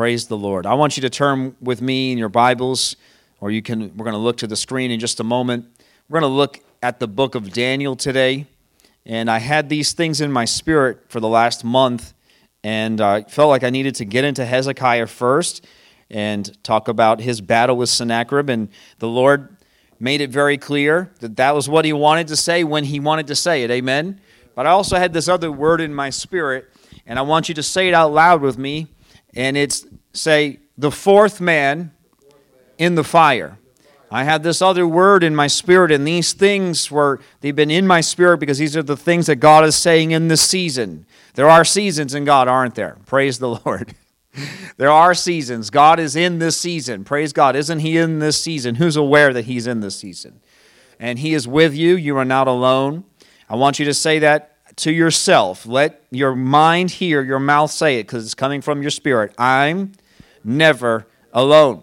Praise the Lord. I want you to turn with me in your Bibles, or you can we're going to look to the screen in just a moment. We're going to look at the book of Daniel today. And I had these things in my spirit for the last month, and I felt like I needed to get into Hezekiah first and talk about his battle with Sennacherib. And the Lord made it very clear that that was what he wanted to say when he wanted to say it. Amen. But I also had this other word in my spirit, and I want you to say it out loud with me and it's say the fourth man in the fire. I had this other word in my spirit, and these things were, they've been in my spirit because these are the things that God is saying in this season. There are seasons in God, aren't there? Praise the Lord. there are seasons. God is in this season. Praise God. Isn't He in this season? Who's aware that He's in this season? And He is with you. You are not alone. I want you to say that to yourself. Let your mind hear your mouth say it because it's coming from your spirit. I'm never alone.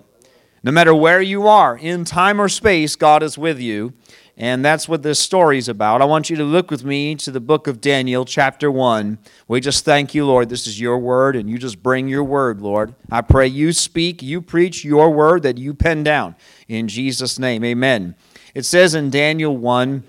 No matter where you are, in time or space, God is with you. And that's what this story is about. I want you to look with me to the book of Daniel, chapter 1. We just thank you, Lord. This is your word, and you just bring your word, Lord. I pray you speak, you preach your word that you pen down. In Jesus' name, amen. It says in Daniel 1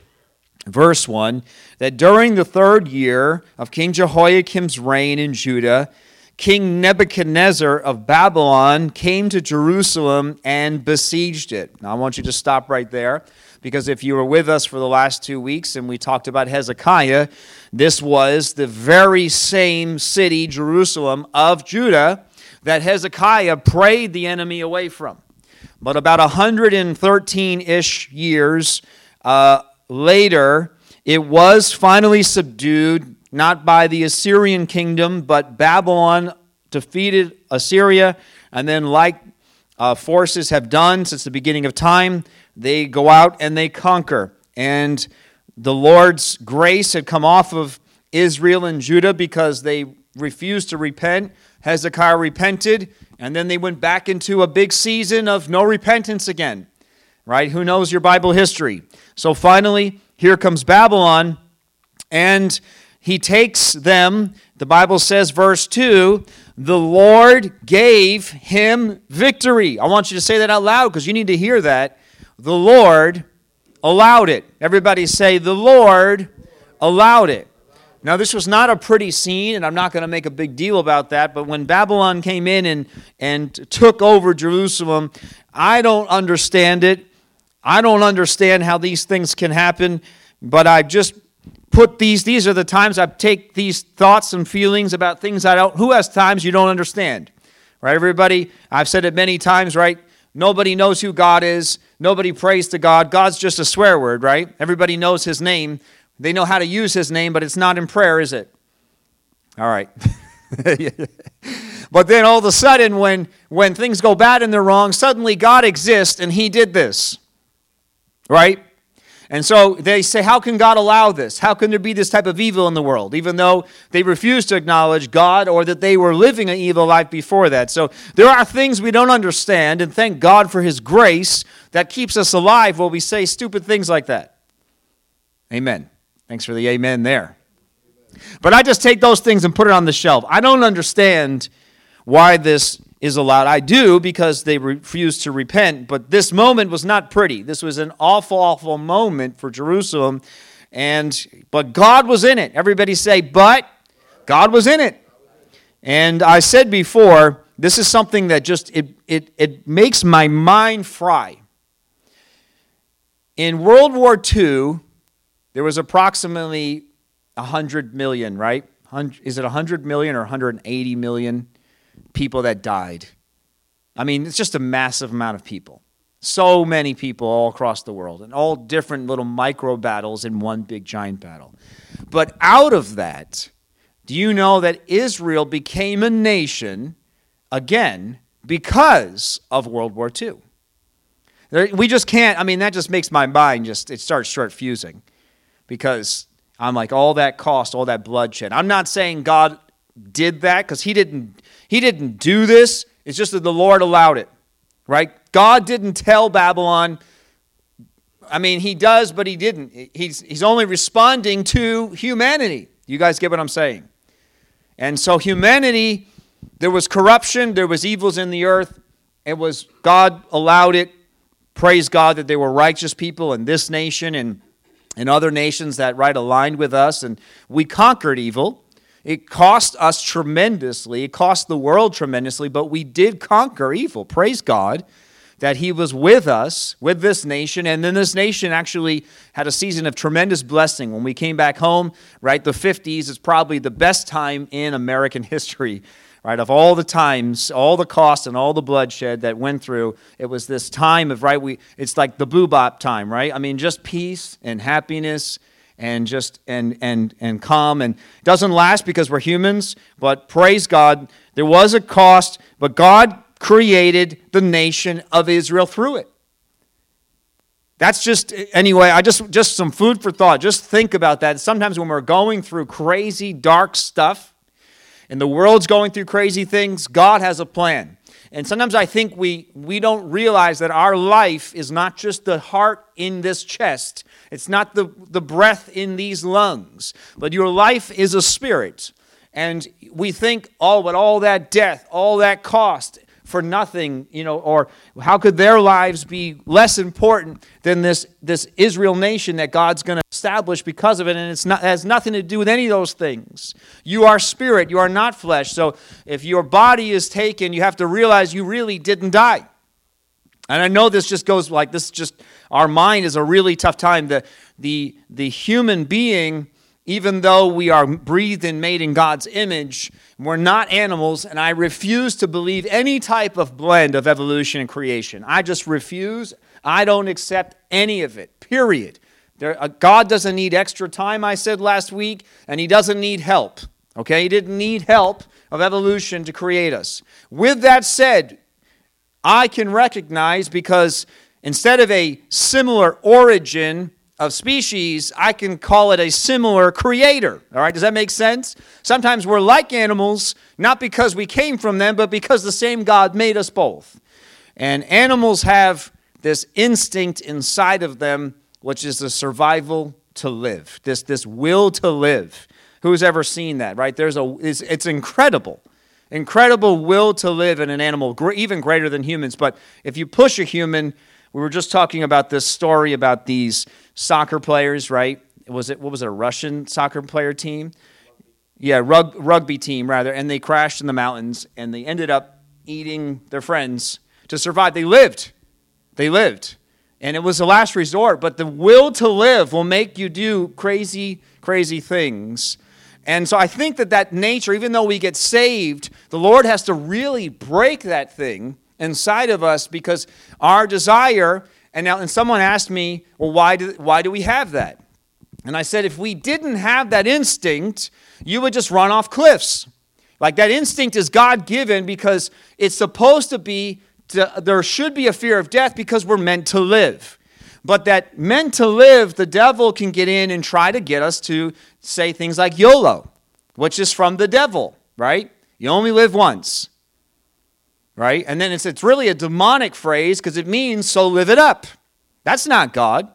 verse 1 that during the third year of King Jehoiakim's reign in Judah, King Nebuchadnezzar of Babylon came to Jerusalem and besieged it. Now, I want you to stop right there because if you were with us for the last two weeks and we talked about Hezekiah, this was the very same city, Jerusalem, of Judah that Hezekiah prayed the enemy away from. But about 113 ish years uh, later, it was finally subdued, not by the Assyrian kingdom, but Babylon defeated Assyria, and then, like uh, forces have done since the beginning of time, they go out and they conquer. And the Lord's grace had come off of Israel and Judah because they refused to repent. Hezekiah repented, and then they went back into a big season of no repentance again. Right? Who knows your Bible history? So finally, here comes Babylon, and he takes them. The Bible says, verse 2 the Lord gave him victory. I want you to say that out loud because you need to hear that. The Lord allowed it. Everybody say, The Lord allowed it. Now, this was not a pretty scene, and I'm not going to make a big deal about that, but when Babylon came in and, and took over Jerusalem, I don't understand it. I don't understand how these things can happen, but I just put these these are the times I take these thoughts and feelings about things I don't who has times you don't understand. Right everybody, I've said it many times, right? Nobody knows who God is. Nobody prays to God. God's just a swear word, right? Everybody knows his name. They know how to use his name, but it's not in prayer, is it? All right. but then all of a sudden when when things go bad and they're wrong, suddenly God exists and he did this right? And so they say, How can God allow this? How can there be this type of evil in the world? Even though they refuse to acknowledge God or that they were living an evil life before that. So there are things we don't understand, and thank God for His grace that keeps us alive while we say stupid things like that. Amen. Thanks for the amen there. But I just take those things and put it on the shelf. I don't understand why this is allowed. I do because they refuse to repent, but this moment was not pretty. This was an awful, awful moment for Jerusalem. And but God was in it. Everybody say, but God was in it. And I said before, this is something that just it it, it makes my mind fry. In World War II, there was approximately 100 million, right? Is it 100 million or 180 million? People that died. I mean, it's just a massive amount of people. So many people all across the world, and all different little micro battles in one big giant battle. But out of that, do you know that Israel became a nation again because of World War II? We just can't, I mean, that just makes my mind just, it starts short fusing because I'm like, all that cost, all that bloodshed. I'm not saying God did that because he didn't he didn't do this. It's just that the Lord allowed it. Right? God didn't tell Babylon I mean, he does, but he didn't. He's, he's only responding to humanity. You guys get what I'm saying? And so humanity There was corruption, there was evils in the earth. It was God allowed it. Praise God that they were righteous people in this nation and in other nations that right aligned with us and we conquered evil. It cost us tremendously. It cost the world tremendously, but we did conquer evil. Praise God that He was with us, with this nation. And then this nation actually had a season of tremendous blessing. When we came back home, right, the 50s is probably the best time in American history. Right, of all the times, all the cost and all the bloodshed that went through, it was this time of right. We, it's like the boobop time, right? I mean, just peace and happiness and just and and and calm and doesn't last because we're humans but praise god there was a cost but god created the nation of israel through it. That's just anyway i just just some food for thought. Just think about that. Sometimes when we're going through crazy dark stuff and the world's going through crazy things god has a plan and sometimes I think we, we don't realize that our life is not just the heart in this chest, it's not the, the breath in these lungs, but your life is a spirit. And we think, oh, but all that death, all that cost, for nothing, you know, or how could their lives be less important than this, this Israel nation that God's going to establish because of it? And it's not, it has nothing to do with any of those things. You are spirit, you are not flesh. So if your body is taken, you have to realize you really didn't die. And I know this just goes like this, just our mind is a really tough time. The, the, the human being even though we are breathed and made in God's image, we're not animals, and I refuse to believe any type of blend of evolution and creation. I just refuse. I don't accept any of it, period. There, uh, God doesn't need extra time, I said last week, and He doesn't need help. Okay? He didn't need help of evolution to create us. With that said, I can recognize because instead of a similar origin, of species, I can call it a similar creator. All right, does that make sense? Sometimes we're like animals, not because we came from them, but because the same God made us both. And animals have this instinct inside of them, which is the survival to live, this, this will to live. Who's ever seen that, right? There's a, it's, it's incredible. Incredible will to live in an animal, even greater than humans. But if you push a human, we were just talking about this story about these soccer players, right? Was it what was it a Russian soccer player team? Yeah, rug, rugby team rather, and they crashed in the mountains and they ended up eating their friends to survive. They lived. They lived. And it was a last resort, but the will to live will make you do crazy, crazy things. And so I think that that nature, even though we get saved, the Lord has to really break that thing inside of us because our desire, and now and someone asked me, well, why do, why do we have that? And I said, if we didn't have that instinct, you would just run off cliffs. Like that instinct is God given because it's supposed to be, to, there should be a fear of death because we're meant to live. But that meant to live, the devil can get in and try to get us to say things like YOLO, which is from the devil, right? You only live once right? And then it's, it's really a demonic phrase because it means, so live it up. That's not God.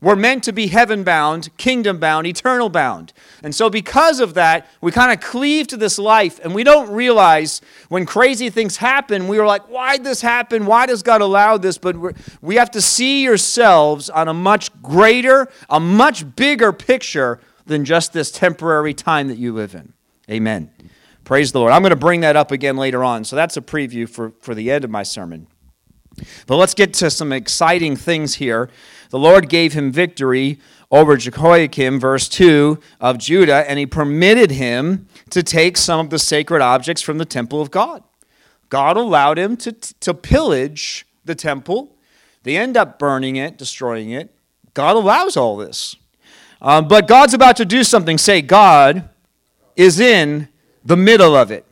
We're meant to be heaven bound, kingdom bound, eternal bound. And so, because of that, we kind of cleave to this life and we don't realize when crazy things happen, we are like, why did this happen? Why does God allow this? But we have to see yourselves on a much greater, a much bigger picture than just this temporary time that you live in. Amen. Praise the Lord. I'm going to bring that up again later on. So that's a preview for, for the end of my sermon. But let's get to some exciting things here. The Lord gave him victory over Jehoiakim, verse 2 of Judah, and he permitted him to take some of the sacred objects from the temple of God. God allowed him to, to pillage the temple. They end up burning it, destroying it. God allows all this. Um, but God's about to do something. Say, God is in the middle of it.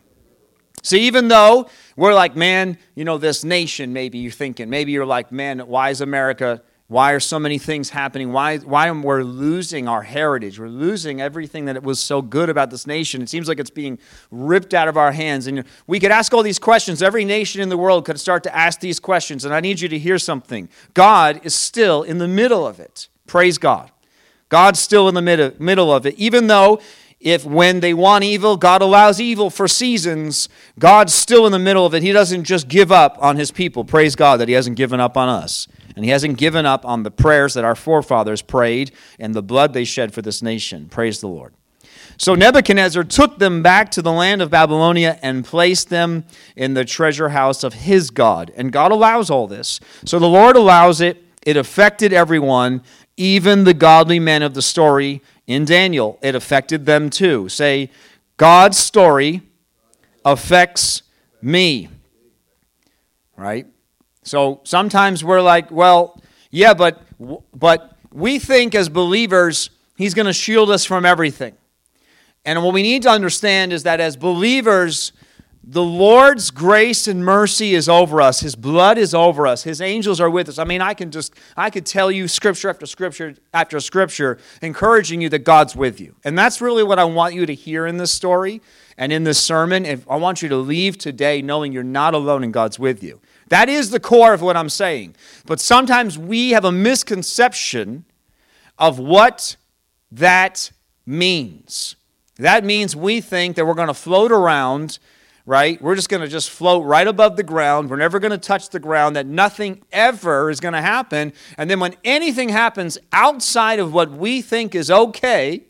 So even though we're like, man, you know, this nation, maybe you're thinking, maybe you're like, man, why is America, why are so many things happening? Why, why are we losing our heritage? We're losing everything that was so good about this nation. It seems like it's being ripped out of our hands. And we could ask all these questions. Every nation in the world could start to ask these questions. And I need you to hear something. God is still in the middle of it. Praise God. God's still in the middle of it, even though if when they want evil, God allows evil for seasons, God's still in the middle of it. He doesn't just give up on his people. Praise God that he hasn't given up on us. And he hasn't given up on the prayers that our forefathers prayed and the blood they shed for this nation. Praise the Lord. So Nebuchadnezzar took them back to the land of Babylonia and placed them in the treasure house of his God. And God allows all this. So the Lord allows it. It affected everyone, even the godly men of the story in Daniel. It affected them too. Say, God's story affects me. Right? So sometimes we're like, well, yeah, but but we think as believers he's going to shield us from everything. And what we need to understand is that as believers, the Lord's grace and mercy is over us. His blood is over us. His angels are with us. I mean, I can just I could tell you scripture after scripture after scripture encouraging you that God's with you. And that's really what I want you to hear in this story and in this sermon. If I want you to leave today knowing you're not alone and God's with you. That is the core of what I'm saying. But sometimes we have a misconception of what that means. That means we think that we're going to float around, right? We're just going to just float right above the ground. We're never going to touch the ground, that nothing ever is going to happen. And then when anything happens outside of what we think is okay,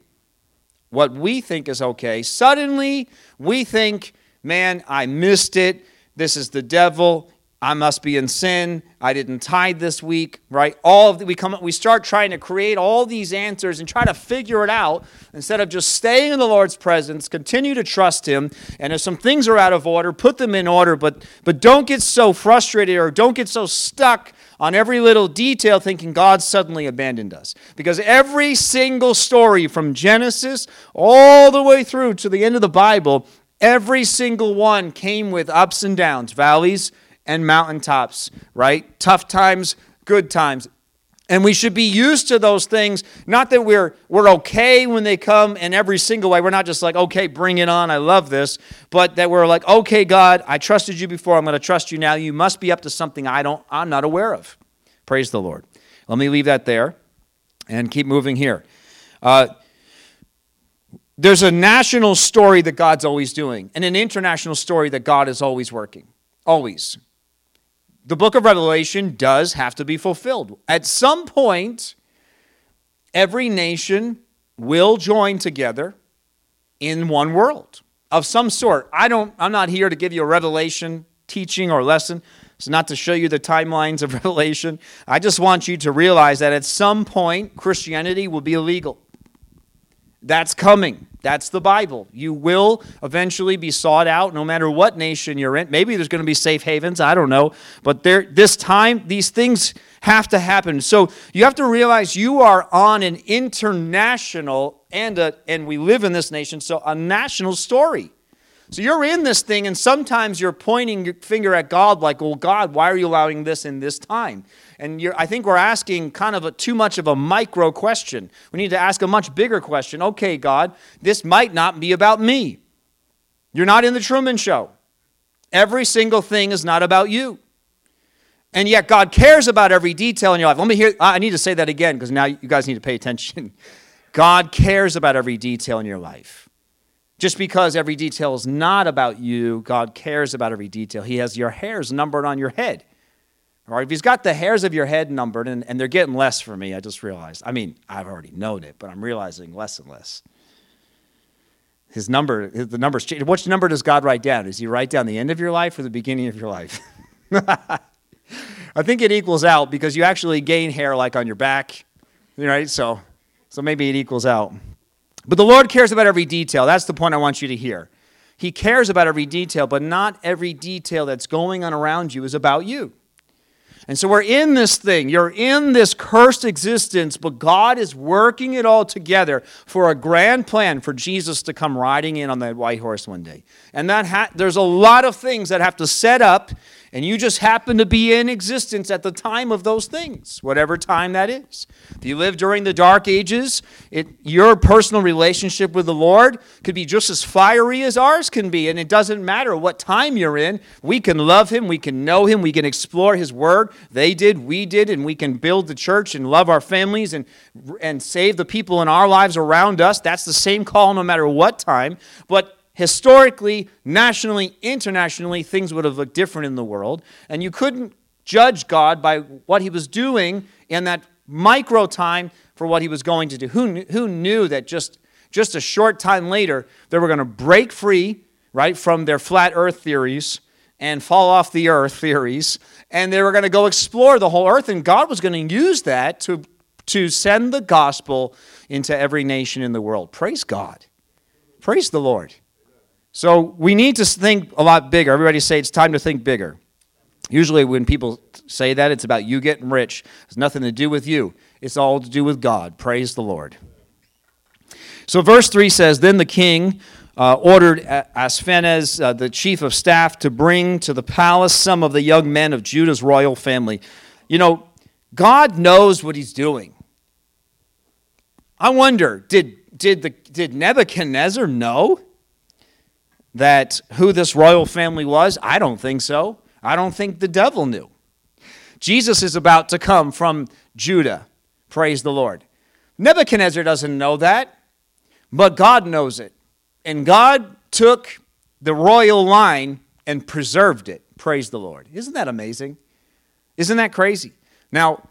what we think is okay, suddenly we think, man, I missed it. This is the devil. I must be in sin. I didn't tithe this week, right? All of the, we come we start trying to create all these answers and try to figure it out instead of just staying in the Lord's presence, continue to trust him, and if some things are out of order, put them in order, but but don't get so frustrated or don't get so stuck on every little detail thinking God suddenly abandoned us. Because every single story from Genesis all the way through to the end of the Bible, every single one came with ups and downs, valleys and mountaintops, right? Tough times, good times. And we should be used to those things. Not that we're, we're okay when they come in every single way. We're not just like, okay, bring it on. I love this. But that we're like, okay, God, I trusted you before. I'm going to trust you now. You must be up to something I don't, I'm not aware of. Praise the Lord. Let me leave that there and keep moving here. Uh, there's a national story that God's always doing, and an international story that God is always working. Always the book of Revelation does have to be fulfilled. At some point, every nation will join together in one world of some sort. I don't I'm not here to give you a revelation teaching or lesson. It's not to show you the timelines of Revelation. I just want you to realize that at some point Christianity will be illegal. That's coming. That's the Bible. You will eventually be sought out no matter what nation you're in. Maybe there's going to be safe havens, I don't know. But there this time these things have to happen. So you have to realize you are on an international and a, and we live in this nation, so a national story. So you're in this thing, and sometimes you're pointing your finger at God, like, well, God, why are you allowing this in this time? And I think we're asking kind of a, too much of a micro question. We need to ask a much bigger question. Okay, God, this might not be about me. You're not in the Truman Show. Every single thing is not about you. And yet, God cares about every detail in your life. Let me hear, I need to say that again because now you guys need to pay attention. God cares about every detail in your life. Just because every detail is not about you, God cares about every detail. He has your hairs numbered on your head. All right, if He's got the hairs of your head numbered, and, and they're getting less for me, I just realized. I mean, I've already known it, but I'm realizing less and less. His number, the numbers change. Which number does God write down? Does He write down the end of your life or the beginning of your life? I think it equals out because you actually gain hair like on your back, right? So, so maybe it equals out. But the Lord cares about every detail. That's the point I want you to hear. He cares about every detail, but not every detail that's going on around you is about you. And so we're in this thing. You're in this cursed existence, but God is working it all together for a grand plan for Jesus to come riding in on that white horse one day. And that ha- there's a lot of things that have to set up and you just happen to be in existence at the time of those things, whatever time that is. If you live during the dark ages, it, your personal relationship with the Lord could be just as fiery as ours can be, and it doesn't matter what time you're in. We can love Him, we can know Him, we can explore His Word. They did, we did, and we can build the church and love our families and, and save the people in our lives around us. That's the same call no matter what time. But historically, nationally, internationally, things would have looked different in the world. And you couldn't judge God by what he was doing in that micro time for what he was going to do. Who, who knew that just, just a short time later, they were going to break free, right, from their flat earth theories and fall off the earth theories, and they were going to go explore the whole earth, and God was going to use that to, to send the gospel into every nation in the world. Praise God. Praise the Lord. So we need to think a lot bigger. Everybody say it's time to think bigger. Usually, when people say that, it's about you getting rich. It's nothing to do with you, it's all to do with God. Praise the Lord. So, verse 3 says Then the king uh, ordered Ashpenaz, uh, the chief of staff, to bring to the palace some of the young men of Judah's royal family. You know, God knows what he's doing. I wonder, did, did, the, did Nebuchadnezzar know? That who this royal family was? I don't think so. I don't think the devil knew. Jesus is about to come from Judah. Praise the Lord. Nebuchadnezzar doesn't know that, but God knows it. And God took the royal line and preserved it. Praise the Lord. Isn't that amazing? Isn't that crazy? Now,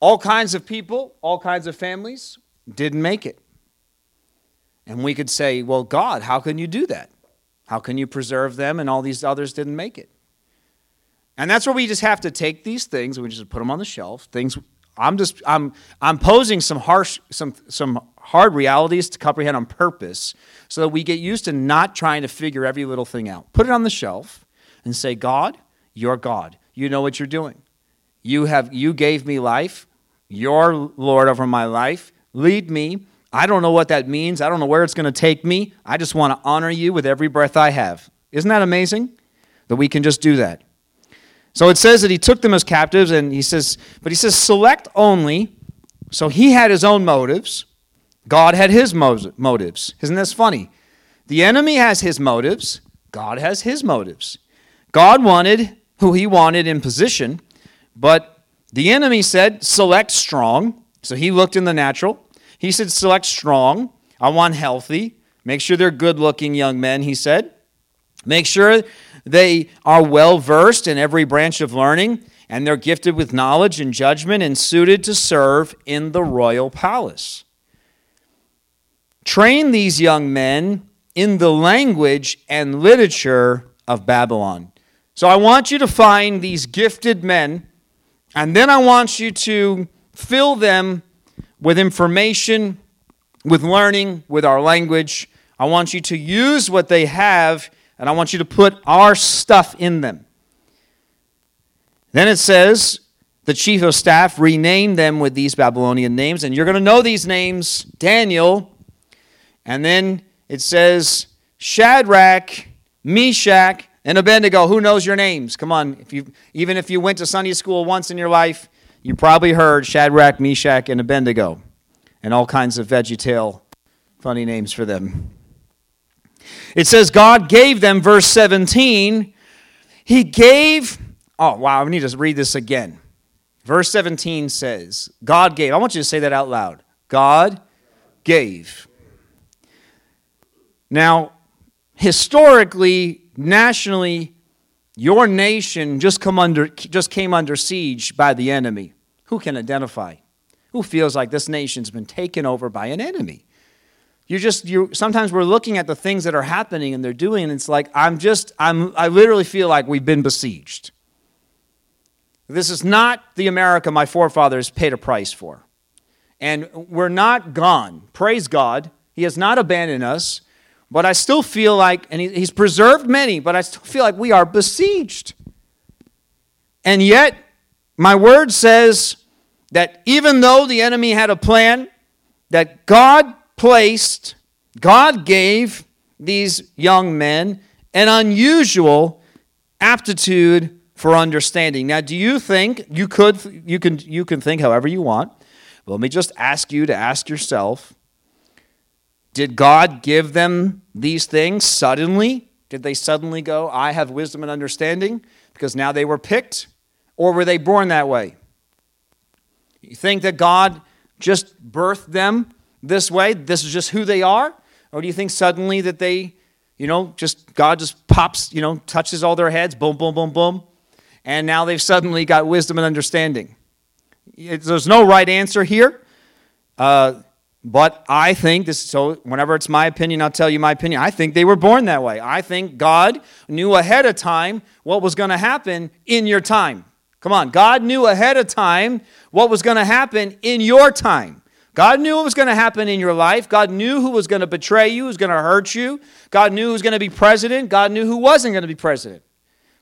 all kinds of people, all kinds of families didn't make it. And we could say, well, God, how can you do that? How can you preserve them and all these others didn't make it? And that's where we just have to take these things and we just put them on the shelf. Things I'm just I'm I'm posing some harsh some some hard realities to comprehend on purpose so that we get used to not trying to figure every little thing out. Put it on the shelf and say, God, you're God. You know what you're doing. You have you gave me life. You're Lord over my life. Lead me I don't know what that means. I don't know where it's going to take me. I just want to honor you with every breath I have. Isn't that amazing? That we can just do that. So it says that he took them as captives, and he says, but he says, select only. So he had his own motives. God had his motives. Isn't this funny? The enemy has his motives. God has his motives. God wanted who he wanted in position, but the enemy said, select strong. So he looked in the natural. He said, select strong. I want healthy. Make sure they're good looking young men, he said. Make sure they are well versed in every branch of learning and they're gifted with knowledge and judgment and suited to serve in the royal palace. Train these young men in the language and literature of Babylon. So I want you to find these gifted men, and then I want you to fill them with information, with learning, with our language. I want you to use what they have, and I want you to put our stuff in them. Then it says, the chief of staff renamed them with these Babylonian names, and you're going to know these names Daniel, and then it says Shadrach, Meshach, and Abednego. Who knows your names? Come on, if you even if you went to Sunday school once in your life, you probably heard Shadrach, Meshach, and Abednego, and all kinds of VeggieTale funny names for them. It says God gave them, verse 17, He gave, oh, wow, I need to read this again. Verse 17 says, God gave. I want you to say that out loud. God gave. Now, historically, nationally, your nation just come under just came under siege by the enemy. Who can identify? Who feels like this nation's been taken over by an enemy? You just you sometimes we're looking at the things that are happening and they're doing and it's like I'm just I'm I literally feel like we've been besieged. This is not the America my forefathers paid a price for. And we're not gone. Praise God. He has not abandoned us. But I still feel like, and he's preserved many, but I still feel like we are besieged. And yet, my word says that even though the enemy had a plan, that God placed, God gave these young men an unusual aptitude for understanding. Now, do you think you could you can you can think however you want? Let me just ask you to ask yourself, did God give them these things suddenly? Did they suddenly go, I have wisdom and understanding because now they were picked? Or were they born that way? You think that God just birthed them this way? This is just who they are? Or do you think suddenly that they, you know, just God just pops, you know, touches all their heads, boom, boom, boom, boom, and now they've suddenly got wisdom and understanding? There's no right answer here. Uh, but I think this, so whenever it's my opinion, I'll tell you my opinion. I think they were born that way. I think God knew ahead of time what was going to happen in your time. Come on, God knew ahead of time what was going to happen in your time. God knew what was going to happen in your life. God knew who was going to betray you, who was going to hurt you. God knew who was going to be president. God knew who wasn't going to be president.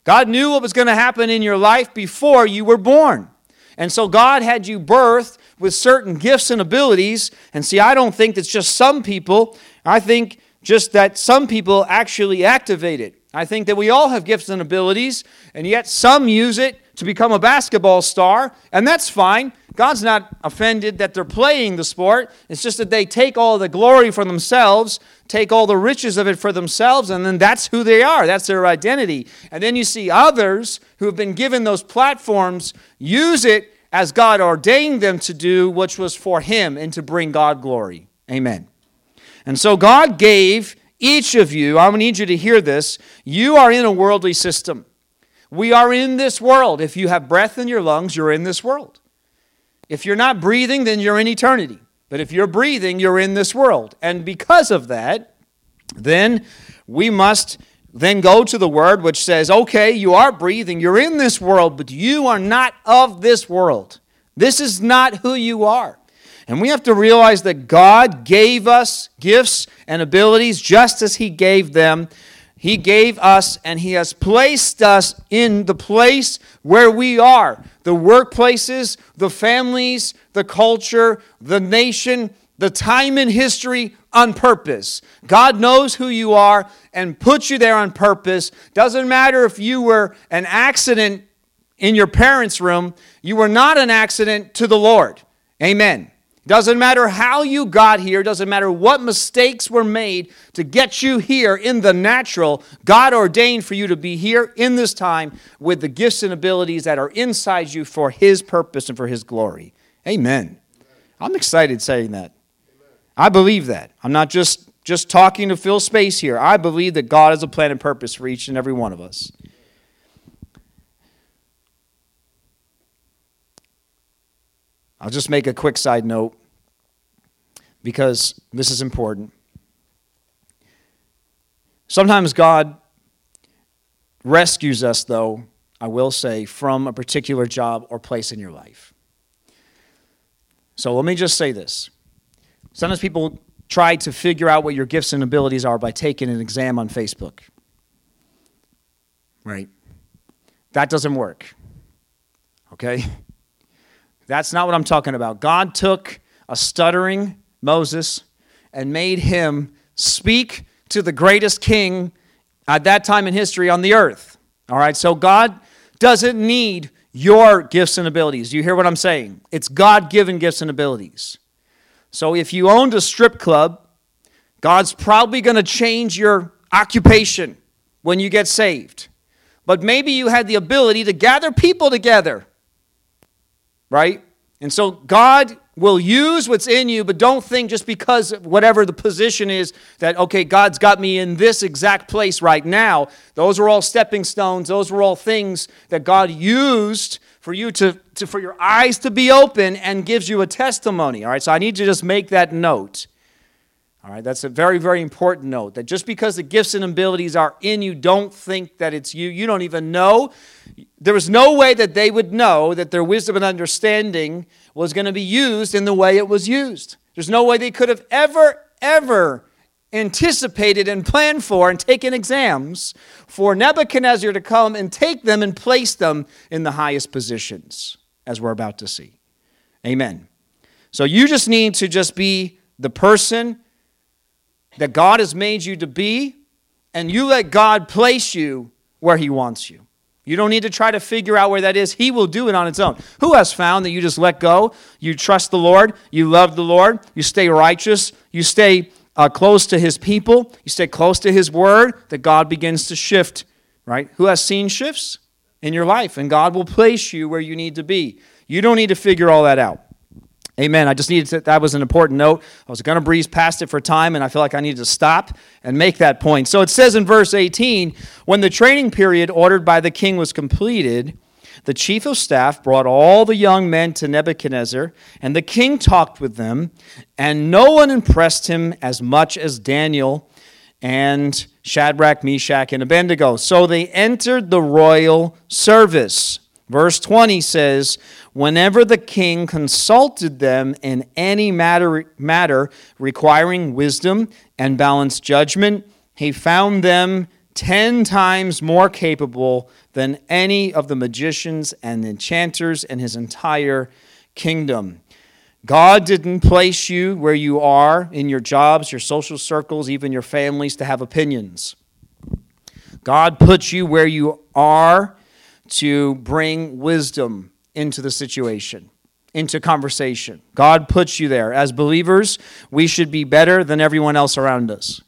God knew what was going to happen in your life before you were born. And so God had you birthed with certain gifts and abilities. And see, I don't think it's just some people. I think just that some people actually activate it. I think that we all have gifts and abilities, and yet some use it to become a basketball star, and that's fine. God's not offended that they're playing the sport. It's just that they take all the glory for themselves, take all the riches of it for themselves, and then that's who they are. That's their identity. And then you see others who have been given those platforms use it as God ordained them to do, which was for Him and to bring God glory. Amen. And so God gave each of you, I need you to hear this, you are in a worldly system. We are in this world. If you have breath in your lungs, you're in this world. If you're not breathing, then you're in eternity. But if you're breathing, you're in this world. And because of that, then we must then go to the word which says, okay, you are breathing, you're in this world, but you are not of this world. This is not who you are. And we have to realize that God gave us gifts and abilities just as He gave them. He gave us and He has placed us in the place where we are the workplaces, the families, the culture, the nation, the time in history on purpose. God knows who you are and puts you there on purpose. Doesn't matter if you were an accident in your parents' room, you were not an accident to the Lord. Amen. Doesn't matter how you got here, doesn't matter what mistakes were made to get you here in the natural. God ordained for you to be here in this time with the gifts and abilities that are inside you for His purpose and for His glory. Amen. I'm excited saying that. I believe that. I'm not just, just talking to fill space here. I believe that God has a plan and purpose for each and every one of us. I'll just make a quick side note because this is important. Sometimes God rescues us, though, I will say, from a particular job or place in your life. So let me just say this Sometimes people try to figure out what your gifts and abilities are by taking an exam on Facebook. Right? That doesn't work. Okay? That's not what I'm talking about. God took a stuttering Moses and made him speak to the greatest king at that time in history on the earth. All right? So God doesn't need your gifts and abilities. You hear what I'm saying? It's God given gifts and abilities. So if you owned a strip club, God's probably going to change your occupation when you get saved. But maybe you had the ability to gather people together, right? And so God will use what's in you, but don't think just because whatever the position is that, okay, God's got me in this exact place right now. Those are all stepping stones. Those were all things that God used for you to, to, for your eyes to be open and gives you a testimony. All right, so I need to just make that note. All right, that's a very, very important note that just because the gifts and abilities are in you, don't think that it's you. You don't even know. There was no way that they would know that their wisdom and understanding was going to be used in the way it was used. There's no way they could have ever, ever anticipated and planned for and taken exams for Nebuchadnezzar to come and take them and place them in the highest positions, as we're about to see. Amen. So you just need to just be the person that God has made you to be, and you let God place you where He wants you. You don't need to try to figure out where that is. He will do it on its own. Who has found that you just let go? You trust the Lord, you love the Lord, you stay righteous, you stay uh, close to His people, you stay close to His word, that God begins to shift, right? Who has seen shifts in your life? And God will place you where you need to be. You don't need to figure all that out. Amen. I just needed to, that was an important note. I was going to breeze past it for time, and I feel like I needed to stop and make that point. So it says in verse 18 when the training period ordered by the king was completed, the chief of staff brought all the young men to Nebuchadnezzar, and the king talked with them, and no one impressed him as much as Daniel and Shadrach, Meshach, and Abednego. So they entered the royal service. Verse 20 says, Whenever the king consulted them in any matter, matter requiring wisdom and balanced judgment, he found them ten times more capable than any of the magicians and enchanters in his entire kingdom. God didn't place you where you are in your jobs, your social circles, even your families to have opinions. God put you where you are to bring wisdom into the situation, into conversation. God puts you there. As believers, we should be better than everyone else around us.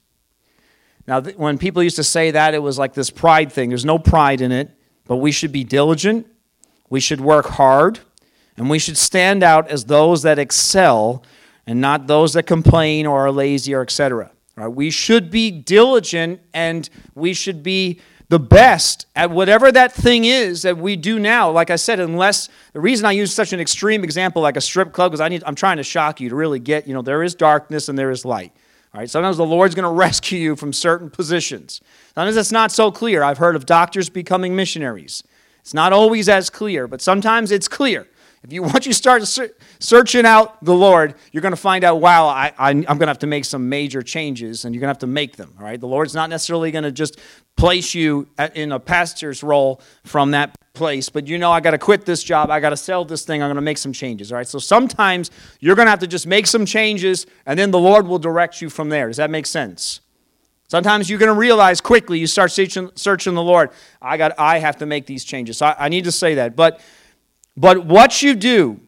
Now, when people used to say that, it was like this pride thing. There's no pride in it, but we should be diligent, we should work hard, and we should stand out as those that excel and not those that complain or are lazy or etc. Right? We should be diligent and we should be the best at whatever that thing is that we do now. Like I said, unless the reason I use such an extreme example like a strip club because I need I'm trying to shock you to really get, you know, there is darkness and there is light. All right, sometimes the Lord's going to rescue you from certain positions. Sometimes it's not so clear. I've heard of doctors becoming missionaries. It's not always as clear, but sometimes it's clear. If you once you start searching out the Lord, you're going to find out, wow, I, am going to have to make some major changes, and you're going to have to make them. All right, the Lord's not necessarily going to just place you in a pastor's role from that place, but you know, I got to quit this job, I got to sell this thing, I'm going to make some changes. All right, so sometimes you're going to have to just make some changes, and then the Lord will direct you from there. Does that make sense? Sometimes you're going to realize quickly, you start searching, searching the Lord. I got, I have to make these changes. So I, I need to say that, but but what you do,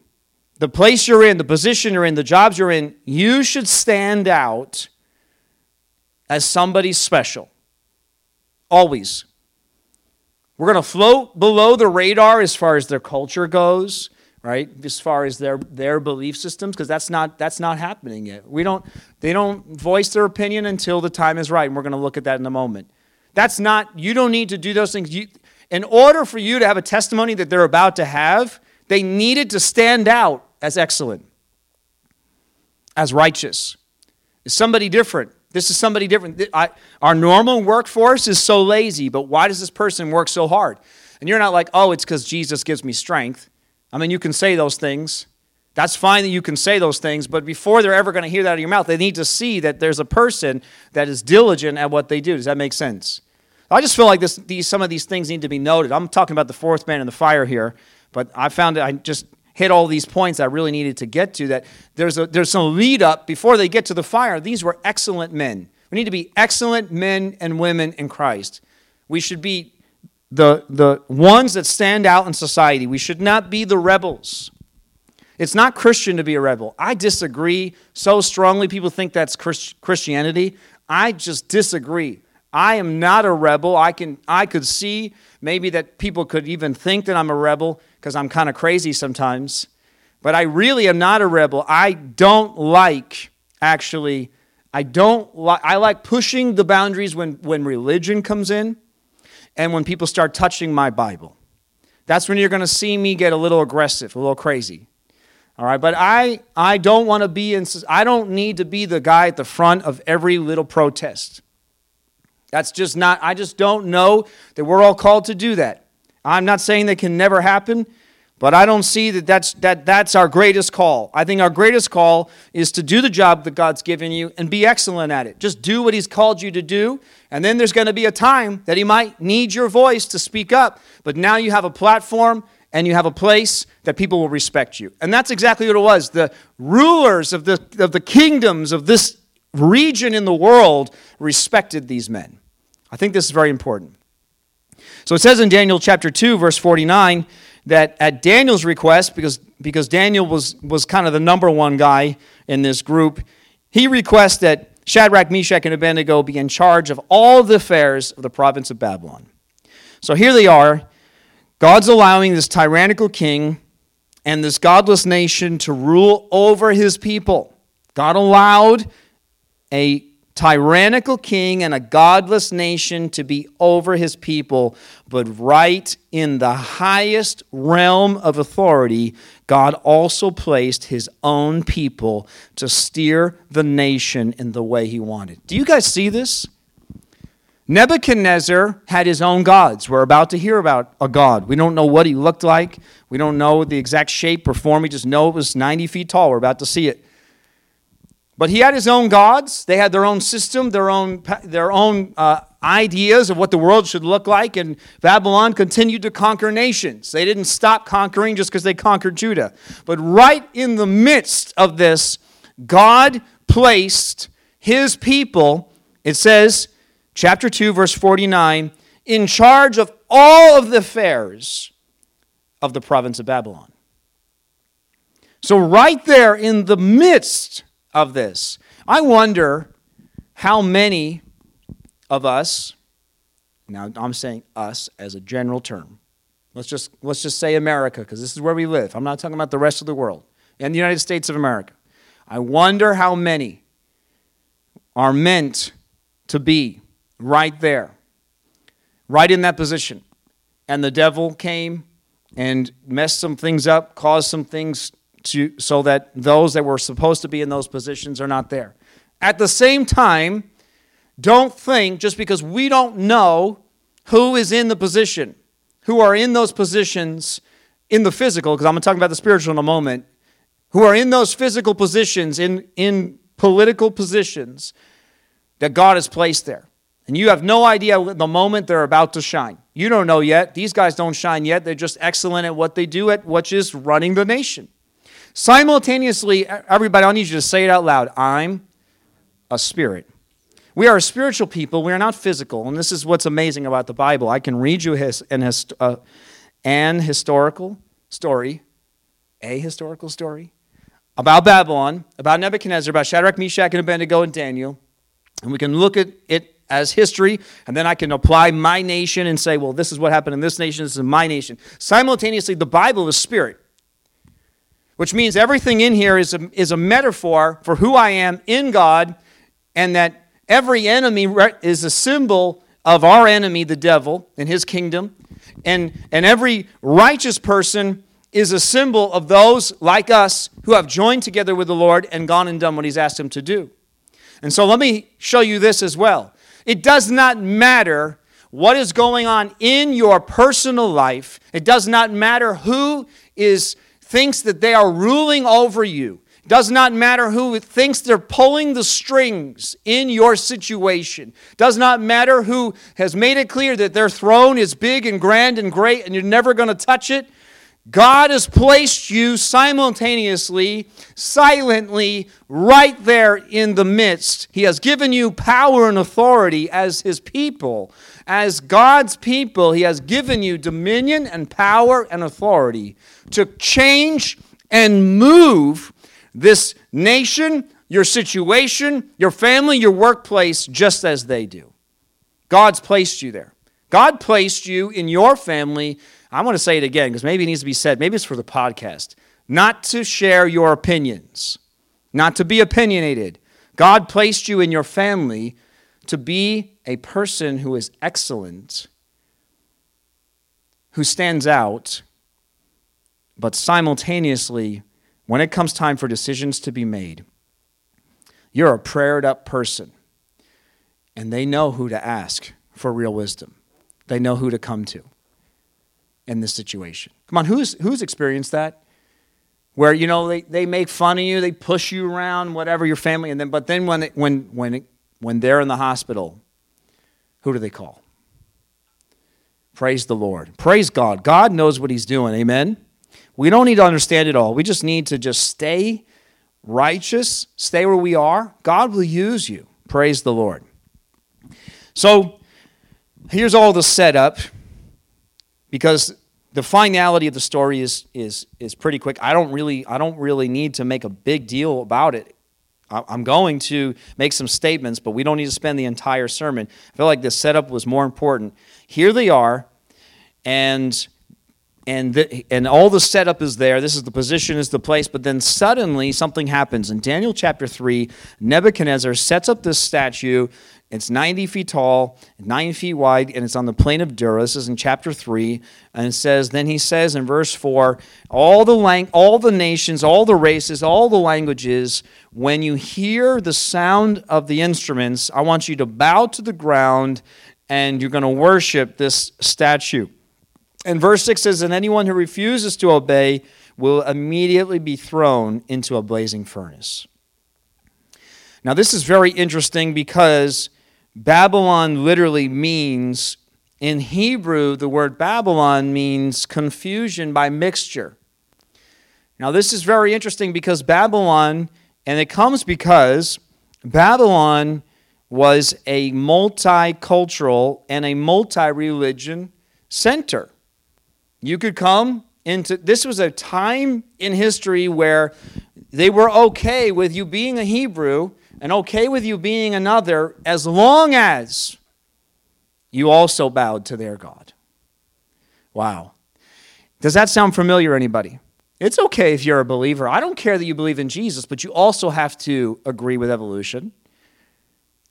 the place you're in, the position you're in, the jobs you're in, you should stand out as somebody special. Always. We're going to float below the radar as far as their culture goes, right? As far as their, their belief systems, because that's not, that's not happening yet. We don't, they don't voice their opinion until the time is right, and we're going to look at that in a moment. That's not, you don't need to do those things. You, in order for you to have a testimony that they're about to have, they needed to stand out as excellent, as righteous, as somebody different. This is somebody different. I, our normal workforce is so lazy, but why does this person work so hard? And you're not like, oh, it's because Jesus gives me strength. I mean, you can say those things. That's fine that you can say those things, but before they're ever going to hear that out of your mouth, they need to see that there's a person that is diligent at what they do. Does that make sense? I just feel like this, these, some of these things need to be noted. I'm talking about the fourth man in the fire here, but I found that I just hit all these points I really needed to get to. That there's, a, there's some lead up before they get to the fire. These were excellent men. We need to be excellent men and women in Christ. We should be the, the ones that stand out in society. We should not be the rebels. It's not Christian to be a rebel. I disagree so strongly. People think that's Christ- Christianity. I just disagree. I am not a rebel. I, can, I could see maybe that people could even think that I'm a rebel because I'm kind of crazy sometimes. But I really am not a rebel. I don't like, actually, I don't like, I like pushing the boundaries when, when religion comes in and when people start touching my Bible. That's when you're going to see me get a little aggressive, a little crazy. All right, but I, I don't want to be in, I don't need to be the guy at the front of every little protest. That's just not, I just don't know that we're all called to do that. I'm not saying that can never happen, but I don't see that that's, that that's our greatest call. I think our greatest call is to do the job that God's given you and be excellent at it. Just do what He's called you to do, and then there's going to be a time that He might need your voice to speak up. But now you have a platform and you have a place that people will respect you. And that's exactly what it was. The rulers of the, of the kingdoms of this region in the world respected these men. I think this is very important. So it says in Daniel chapter 2, verse 49, that at Daniel's request, because, because Daniel was, was kind of the number one guy in this group, he requests that Shadrach, Meshach, and Abednego be in charge of all the affairs of the province of Babylon. So here they are. God's allowing this tyrannical king and this godless nation to rule over his people. God allowed a tyrannical king and a godless nation to be over his people, but right in the highest realm of authority, God also placed his own people to steer the nation in the way he wanted. Do you guys see this? Nebuchadnezzar had his own gods. We're about to hear about a god. We don't know what he looked like. We don't know the exact shape or form. We just know it was 90 feet tall. We're about to see it. But he had his own gods. They had their own system, their own, their own uh, ideas of what the world should look like. And Babylon continued to conquer nations. They didn't stop conquering just because they conquered Judah. But right in the midst of this, God placed his people, it says, chapter 2, verse 49, in charge of all of the affairs of the province of Babylon. So, right there in the midst of this. I wonder how many of us, now I'm saying us as a general term, let's just, let's just say America, because this is where we live. I'm not talking about the rest of the world, and the United States of America. I wonder how many are meant to be right there, right in that position. And the devil came and messed some things up, caused some things to, so that those that were supposed to be in those positions are not there. At the same time, don't think just because we don't know who is in the position, who are in those positions in the physical, because I'm going to talk about the spiritual in a moment, who are in those physical positions, in, in political positions that God has placed there. And you have no idea the moment they're about to shine. You don't know yet. These guys don't shine yet. They're just excellent at what they do, at which is running the nation. Simultaneously, everybody, I need you to say it out loud I'm a spirit. We are a spiritual people. We are not physical. And this is what's amazing about the Bible. I can read you an, uh, an historical story, a historical story about Babylon, about Nebuchadnezzar, about Shadrach, Meshach, and Abednego, and Daniel. And we can look at it as history, and then I can apply my nation and say, well, this is what happened in this nation, this is my nation. Simultaneously, the Bible is spirit which means everything in here is a, is a metaphor for who I am in God, and that every enemy is a symbol of our enemy, the devil, and his kingdom. And, and every righteous person is a symbol of those like us who have joined together with the Lord and gone and done what he's asked them to do. And so let me show you this as well. It does not matter what is going on in your personal life, it does not matter who is thinks that they are ruling over you. Does not matter who thinks they're pulling the strings in your situation. Does not matter who has made it clear that their throne is big and grand and great and you're never going to touch it. God has placed you simultaneously, silently, right there in the midst. He has given you power and authority as His people. As God's people, He has given you dominion and power and authority to change and move this nation, your situation, your family, your workplace, just as they do. God's placed you there. God placed you in your family. I want to say it again because maybe it needs to be said. Maybe it's for the podcast. Not to share your opinions, not to be opinionated. God placed you in your family to be a person who is excellent, who stands out, but simultaneously, when it comes time for decisions to be made, you're a prayered up person. And they know who to ask for real wisdom. They know who to come to in this situation. Come on, who's, who's experienced that? Where, you know, they, they make fun of you, they push you around, whatever, your family, and then, but then when, it, when, when, it, when they're in the hospital, who do they call? Praise the Lord. Praise God. God knows what He's doing. Amen. We don't need to understand it all. We just need to just stay righteous, stay where we are. God will use you. Praise the Lord. So here's all the setup. because the finality of the story is, is, is pretty quick. I don't, really, I don't really need to make a big deal about it. I'm going to make some statements, but we don't need to spend the entire sermon. I feel like the setup was more important. Here they are, and and the, and all the setup is there. This is the position, is the place. But then suddenly something happens in Daniel chapter three. Nebuchadnezzar sets up this statue. It's 90 feet tall, 9 feet wide, and it's on the plain of Dura. This is in chapter 3. And it says, then he says in verse 4 all the, lang- all the nations, all the races, all the languages, when you hear the sound of the instruments, I want you to bow to the ground and you're going to worship this statue. And verse 6 says, And anyone who refuses to obey will immediately be thrown into a blazing furnace. Now, this is very interesting because Babylon literally means, in Hebrew, the word Babylon means confusion by mixture. Now, this is very interesting because Babylon, and it comes because Babylon was a multicultural and a multi religion center. You could come into this was a time in history where they were okay with you being a Hebrew and okay with you being another as long as you also bowed to their God. Wow. Does that sound familiar, anybody? It's okay if you're a believer. I don't care that you believe in Jesus, but you also have to agree with evolution.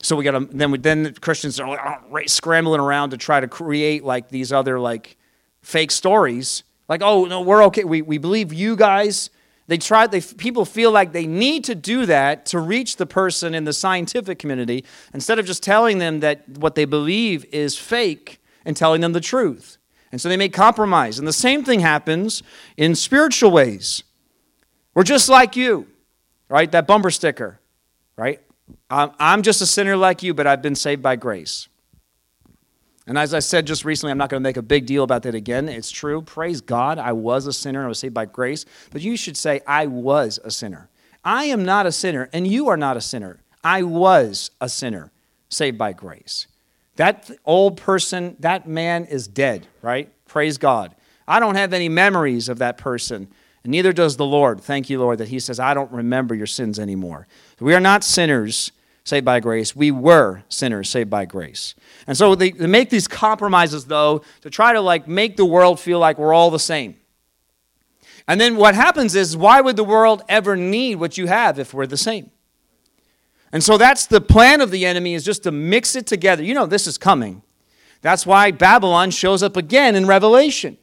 So we got to then we, then Christians are like, oh, scrambling around to try to create like these other like fake stories. Like, oh no, we're okay. We we believe you guys they try, they, people feel like they need to do that to reach the person in the scientific community instead of just telling them that what they believe is fake and telling them the truth. And so they make compromise. And the same thing happens in spiritual ways. We're just like you, right? That bumper sticker, right? I'm just a sinner like you, but I've been saved by grace. And as I said just recently, I'm not going to make a big deal about that again. It's true. Praise God. I was a sinner. I was saved by grace. But you should say, I was a sinner. I am not a sinner, and you are not a sinner. I was a sinner, saved by grace. That old person, that man is dead, right? Praise God. I don't have any memories of that person, and neither does the Lord. Thank you, Lord, that He says, I don't remember your sins anymore. We are not sinners saved by grace. We were sinners saved by grace. And so they, they make these compromises, though, to try to like make the world feel like we're all the same. And then what happens is, why would the world ever need what you have if we're the same? And so that's the plan of the enemy is just to mix it together. You know this is coming. That's why Babylon shows up again in Revelation.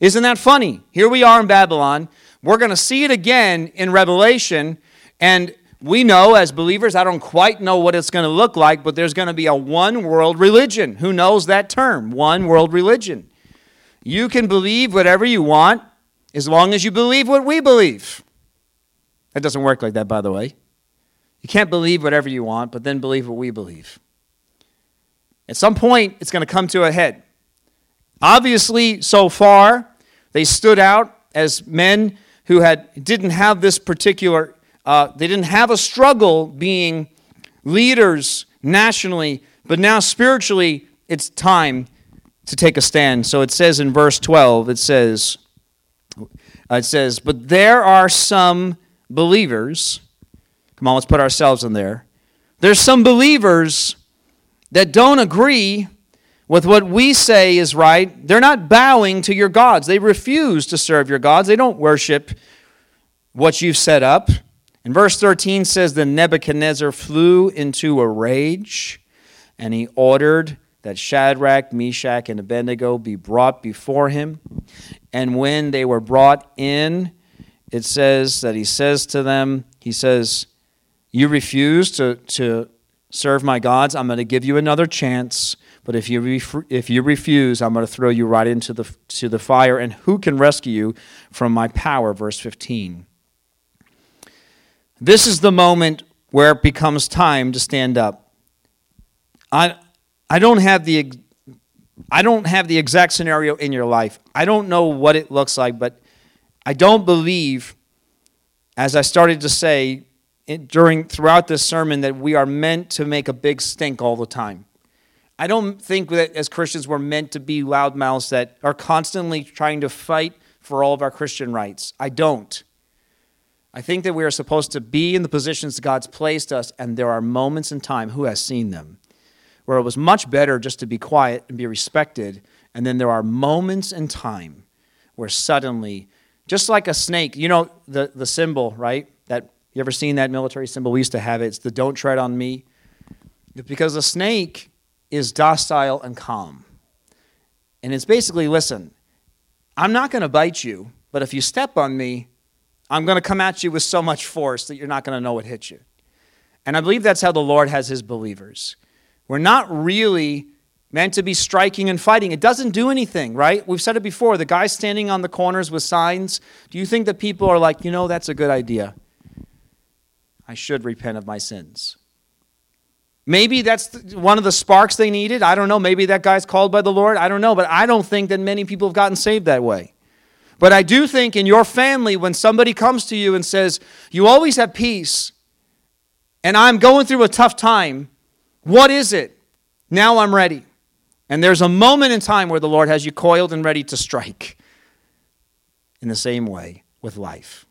Isn't that funny? Here we are in Babylon. We're going to see it again in Revelation. And we know as believers, I don't quite know what it's going to look like, but there's going to be a one world religion. Who knows that term? One world religion. You can believe whatever you want as long as you believe what we believe. That doesn't work like that, by the way. You can't believe whatever you want, but then believe what we believe. At some point, it's going to come to a head. Obviously, so far, they stood out as men who had, didn't have this particular uh, they didn't have a struggle being leaders nationally, but now spiritually, it's time to take a stand. So it says in verse 12, it says, uh, it says, but there are some believers. Come on, let's put ourselves in there. There's some believers that don't agree with what we say is right. They're not bowing to your gods. They refuse to serve your gods. They don't worship what you've set up. And verse 13 says, Then Nebuchadnezzar flew into a rage, and he ordered that Shadrach, Meshach, and Abednego be brought before him. And when they were brought in, it says that he says to them, He says, You refuse to, to serve my gods. I'm going to give you another chance. But if you, ref- if you refuse, I'm going to throw you right into the, to the fire. And who can rescue you from my power? Verse 15. This is the moment where it becomes time to stand up. I, I don't have the I don't have the exact scenario in your life. I don't know what it looks like, but I don't believe, as I started to say during throughout this sermon, that we are meant to make a big stink all the time. I don't think that as Christians we're meant to be loudmouths that are constantly trying to fight for all of our Christian rights. I don't. I think that we are supposed to be in the positions God's placed us, and there are moments in time, who has seen them, where it was much better just to be quiet and be respected. And then there are moments in time where suddenly, just like a snake, you know the, the symbol, right? That you ever seen that military symbol? We used to have it. It's the don't tread on me. Because a snake is docile and calm. And it's basically, listen, I'm not going to bite you, but if you step on me, I'm going to come at you with so much force that you're not going to know what hit you. And I believe that's how the Lord has his believers. We're not really meant to be striking and fighting. It doesn't do anything, right? We've said it before. The guy standing on the corners with signs, do you think that people are like, you know, that's a good idea? I should repent of my sins. Maybe that's one of the sparks they needed. I don't know. Maybe that guy's called by the Lord. I don't know. But I don't think that many people have gotten saved that way. But I do think in your family, when somebody comes to you and says, You always have peace, and I'm going through a tough time, what is it? Now I'm ready. And there's a moment in time where the Lord has you coiled and ready to strike. In the same way with life.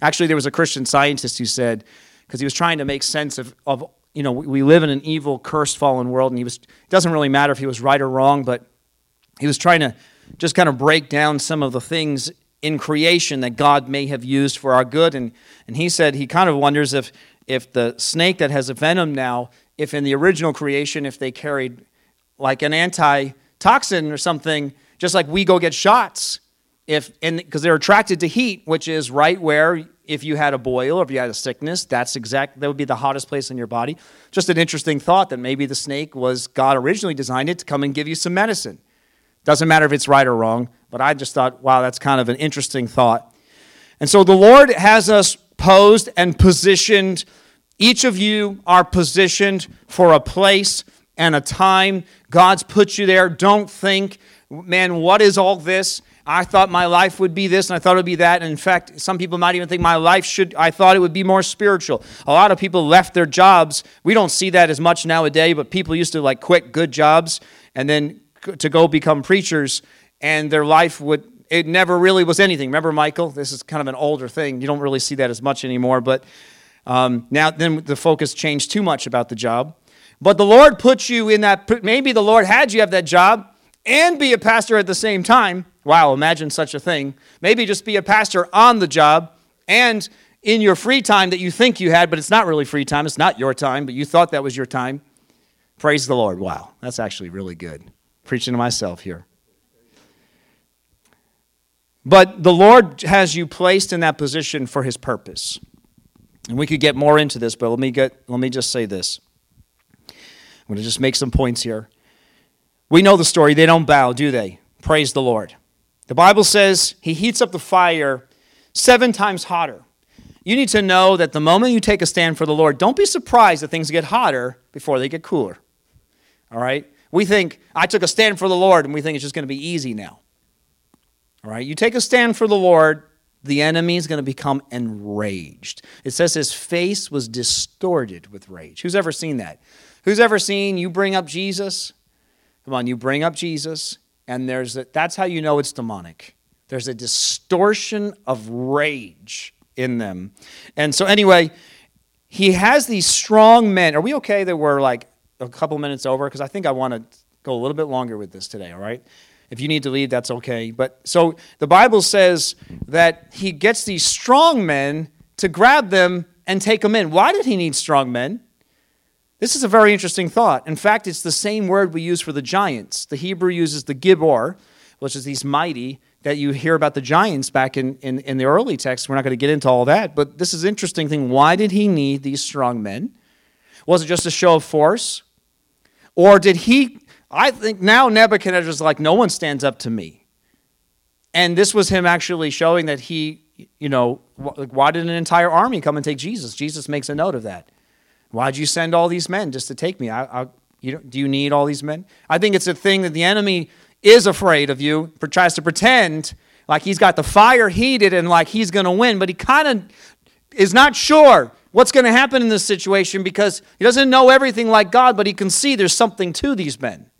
Actually, there was a Christian scientist who said, because he was trying to make sense of, of, you know, we live in an evil, cursed, fallen world, and he was, it doesn't really matter if he was right or wrong, but he was trying to just kind of break down some of the things in creation that God may have used for our good. And, and he said he kind of wonders if, if the snake that has a venom now, if in the original creation, if they carried like an antitoxin or something, just like we go get shots, if because they're attracted to heat, which is right where if you had a boil or if you had a sickness, that's exact that would be the hottest place in your body. Just an interesting thought that maybe the snake was God originally designed it to come and give you some medicine. Doesn't matter if it's right or wrong, but I just thought, wow, that's kind of an interesting thought. And so the Lord has us posed and positioned. Each of you are positioned for a place and a time. God's put you there. Don't think, man, what is all this? I thought my life would be this and I thought it would be that. And in fact, some people might even think my life should, I thought it would be more spiritual. A lot of people left their jobs. We don't see that as much nowadays, but people used to like quit good jobs and then to go become preachers, and their life would it never really was anything. Remember, Michael? This is kind of an older thing. You don't really see that as much anymore. But um, now, then the focus changed too much about the job. But the Lord put you in that. Maybe the Lord had you have that job and be a pastor at the same time. Wow, imagine such a thing. Maybe just be a pastor on the job and in your free time that you think you had, but it's not really free time. It's not your time, but you thought that was your time. Praise the Lord. Wow, that's actually really good preaching to myself here. But the Lord has you placed in that position for his purpose. And we could get more into this, but let me get let me just say this. I'm going to just make some points here. We know the story. They don't bow, do they? Praise the Lord. The Bible says he heats up the fire seven times hotter. You need to know that the moment you take a stand for the Lord, don't be surprised that things get hotter before they get cooler. All right? We think, I took a stand for the Lord, and we think it's just going to be easy now. All right? You take a stand for the Lord, the enemy is going to become enraged. It says his face was distorted with rage. Who's ever seen that? Who's ever seen you bring up Jesus? Come on, you bring up Jesus, and there's a, that's how you know it's demonic. There's a distortion of rage in them. And so, anyway, he has these strong men. Are we okay that we're like a couple minutes over because I think I want to go a little bit longer with this today, all right? If you need to leave, that's okay. But so the Bible says that he gets these strong men to grab them and take them in. Why did he need strong men? This is a very interesting thought. In fact, it's the same word we use for the giants. The Hebrew uses the gibor, which is these mighty, that you hear about the giants back in, in, in the early text. We're not going to get into all that, but this is interesting thing. Why did he need these strong men? Was it just a show of force? Or did he, I think now Nebuchadnezzar's like, no one stands up to me. And this was him actually showing that he, you know, why did an entire army come and take Jesus? Jesus makes a note of that. Why'd you send all these men just to take me? I, I, you do you need all these men? I think it's a thing that the enemy is afraid of you, tries to pretend like he's got the fire heated and like he's going to win, but he kind of is not sure what's going to happen in this situation because he doesn't know everything like God, but he can see there's something to these men.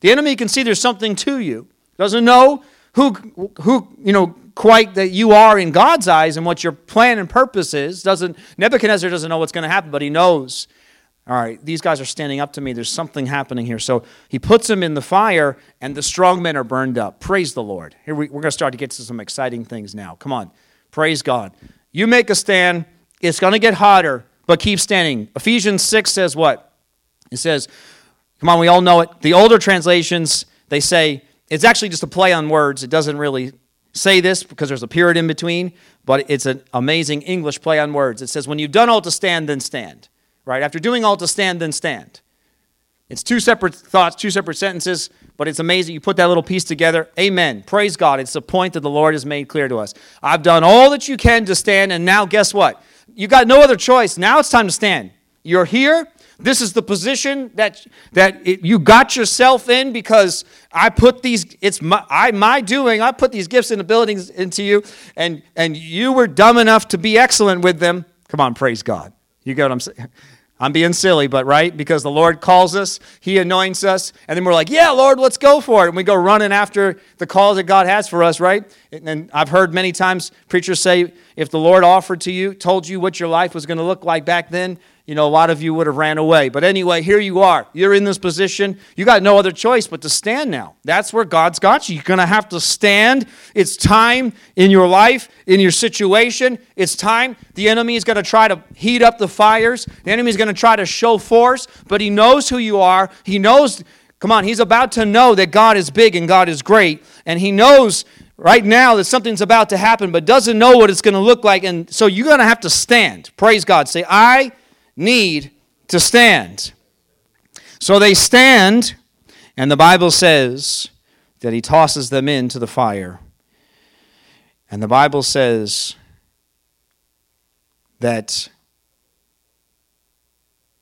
The enemy can see there's something to you. Doesn't know who, who you know, quite that you are in God's eyes and what your plan and purpose is. Doesn't Nebuchadnezzar doesn't know what's going to happen, but he knows. All right, these guys are standing up to me. There's something happening here. So he puts them in the fire, and the strong men are burned up. Praise the Lord. Here we, we're going to start to get to some exciting things now. Come on. Praise God. You make a stand. It's going to get hotter, but keep standing. Ephesians 6 says what? It says, come on, we all know it. The older translations, they say, it's actually just a play on words. It doesn't really say this because there's a period in between, but it's an amazing English play on words. It says, when you've done all to stand, then stand. Right? After doing all to stand, then stand. It's two separate thoughts, two separate sentences, but it's amazing. You put that little piece together. Amen. Praise God. It's the point that the Lord has made clear to us. I've done all that you can to stand, and now guess what? You got no other choice. Now it's time to stand. You're here. This is the position that that it, you got yourself in because I put these. It's my I my doing. I put these gifts and abilities into you, and and you were dumb enough to be excellent with them. Come on, praise God. You get what I'm saying? I'm being silly, but right? Because the Lord calls us, He anoints us, and then we're like, yeah, Lord, let's go for it. And we go running after the call that God has for us, right? And I've heard many times preachers say, if the Lord offered to you, told you what your life was going to look like back then, you know, a lot of you would have ran away. But anyway, here you are. You're in this position. You got no other choice but to stand now. That's where God's got you. You're going to have to stand. It's time in your life, in your situation. It's time. The enemy is going to try to heat up the fires. The enemy is going to try to show force, but he knows who you are. He knows, come on, he's about to know that God is big and God is great. And he knows right now that something's about to happen, but doesn't know what it's going to look like. And so you're going to have to stand. Praise God. Say, I need to stand. So they stand, and the Bible says that he tosses them into the fire. And the Bible says that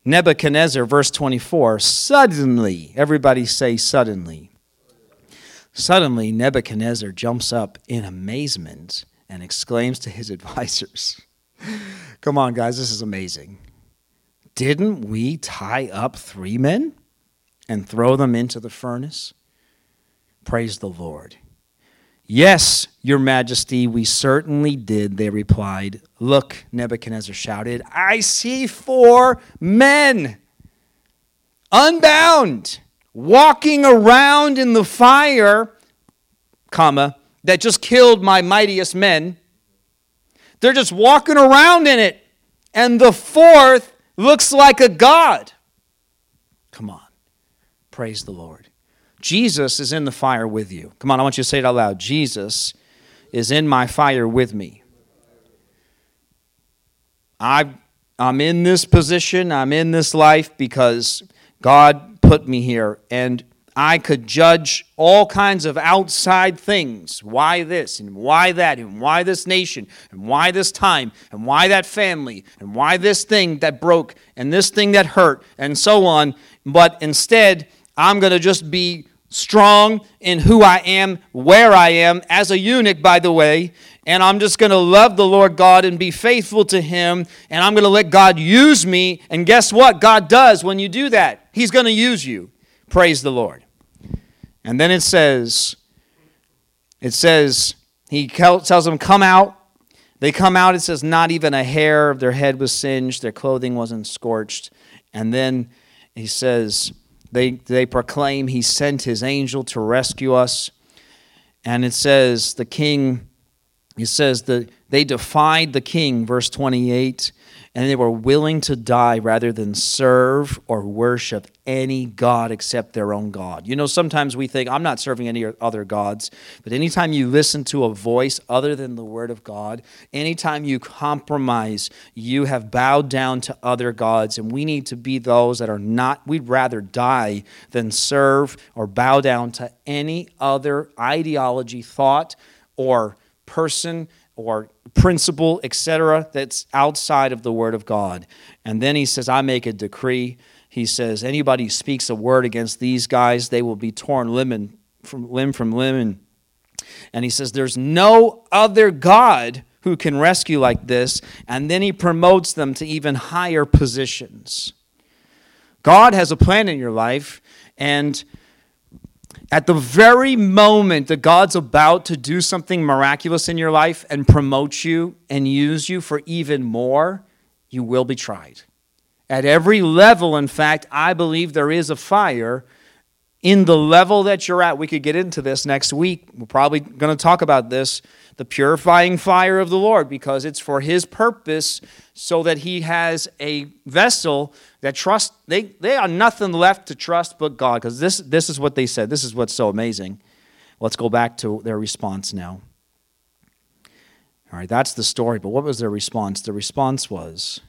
Nebuchadnezzar, verse 24, suddenly, everybody say suddenly. Suddenly, Nebuchadnezzar jumps up in amazement and exclaims to his advisors, Come on, guys, this is amazing. Didn't we tie up three men and throw them into the furnace? Praise the Lord. Yes, your majesty, we certainly did, they replied. Look, Nebuchadnezzar shouted, I see four men unbound walking around in the fire, comma, that just killed my mightiest men. They're just walking around in it. And the fourth looks like a God. Come on. Praise the Lord. Jesus is in the fire with you. Come on, I want you to say it out loud. Jesus is in my fire with me. I, I'm in this position, I'm in this life because God put me here. And I could judge all kinds of outside things. Why this and why that and why this nation and why this time and why that family and why this thing that broke and this thing that hurt and so on. But instead, I'm going to just be strong in who I am, where I am, as a eunuch, by the way. And I'm just going to love the Lord God and be faithful to Him. And I'm going to let God use me. And guess what? God does when you do that. He's going to use you. Praise the Lord. And then it says, it says, he tells them, come out. They come out, it says, not even a hair of their head was singed, their clothing wasn't scorched. And then he says, they, they proclaim he sent his angel to rescue us. And it says, the king, it says, that they defied the king, verse 28 and they were willing to die rather than serve or worship any God except their own God. You know, sometimes we think, I'm not serving any other gods, but anytime you listen to a voice other than the Word of God, anytime you compromise, you have bowed down to other gods, and we need to be those that are not, we'd rather die than serve or bow down to any other ideology, thought, or person or principle, etc., that's outside of the Word of God. And then he says, I make a decree. He says, anybody who speaks a word against these guys, they will be torn limb from limb from limb. And, and he says, there's no other God who can rescue like this, and then he promotes them to even higher positions. God has a plan in your life, and at the very moment that God's about to do something miraculous in your life and promote you and use you for even more, you will be tried. At every level, in fact, I believe there is a fire in the level that you're at. We could get into this next week. We're probably going to talk about this the purifying fire of the Lord, because it's for His purpose so that He has a vessel that trust. They, they are nothing left to trust but God, because this, this is what they said. This is what's so amazing. Let's go back to their response now. All right, that's the story, but what was their response? The response was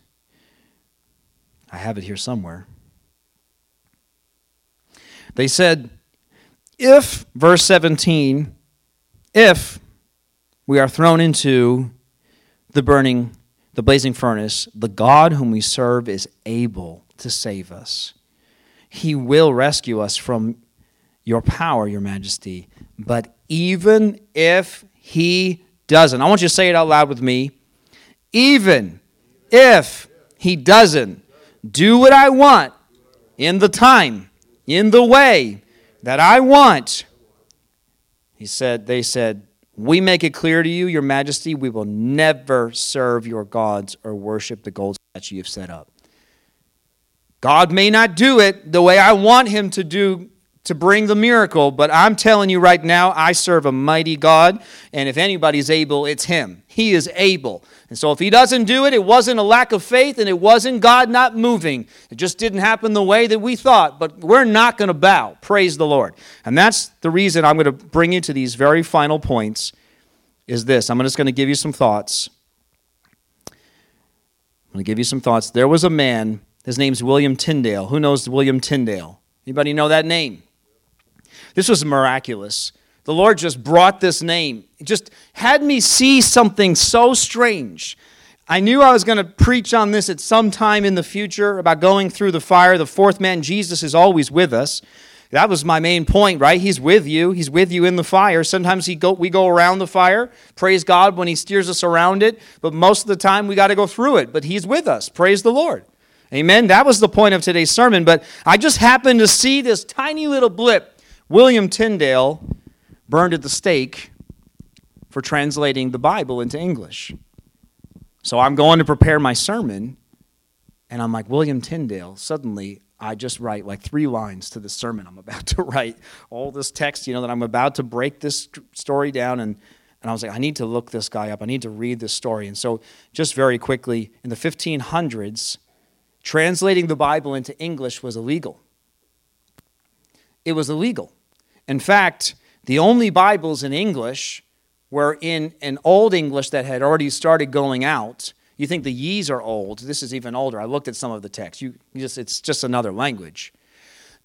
I have it here somewhere. They said, if, verse 17, if we are thrown into the burning, the blazing furnace, the God whom we serve is able to save us. He will rescue us from your power, your majesty. But even if he doesn't, I want you to say it out loud with me. Even if he doesn't do what I want in the time, in the way that I want, he said, they said, we make it clear to you, your majesty, we will never serve your gods or worship the gold statue you've set up. God may not do it the way I want him to do to bring the miracle, but I'm telling you right now, I serve a mighty God, and if anybody's able, it's him. He is able. And so if he doesn't do it, it wasn't a lack of faith and it wasn't God not moving. It just didn't happen the way that we thought, but we're not going to bow. Praise the Lord. And that's the reason I'm going to bring you to these very final points is this. I'm just going to give you some thoughts. I'm going to give you some thoughts. There was a man, his name's William Tyndale. Who knows William Tyndale? Anybody know that name? This was miraculous. The Lord just brought this name, just had me see something so strange. I knew I was going to preach on this at some time in the future about going through the fire. The fourth man, Jesus, is always with us. That was my main point, right? He's with you. He's with you in the fire. Sometimes he go, we go around the fire. Praise God when He steers us around it. But most of the time, we got to go through it. But He's with us. Praise the Lord. Amen. That was the point of today's sermon. But I just happened to see this tiny little blip. William Tyndale burned at the stake for translating the Bible into English. So I'm going to prepare my sermon, and I'm like, William Tyndale. Suddenly, I just write like three lines to the sermon I'm about to write. All this text, you know, that I'm about to break this story down. And, and I was like, I need to look this guy up. I need to read this story. And so, just very quickly, in the 1500s, translating the Bible into English was illegal. It was illegal. In fact, the only Bibles in English were in an old English that had already started going out. You think the ye's are old. This is even older. I looked at some of the text. You just, it's just another language.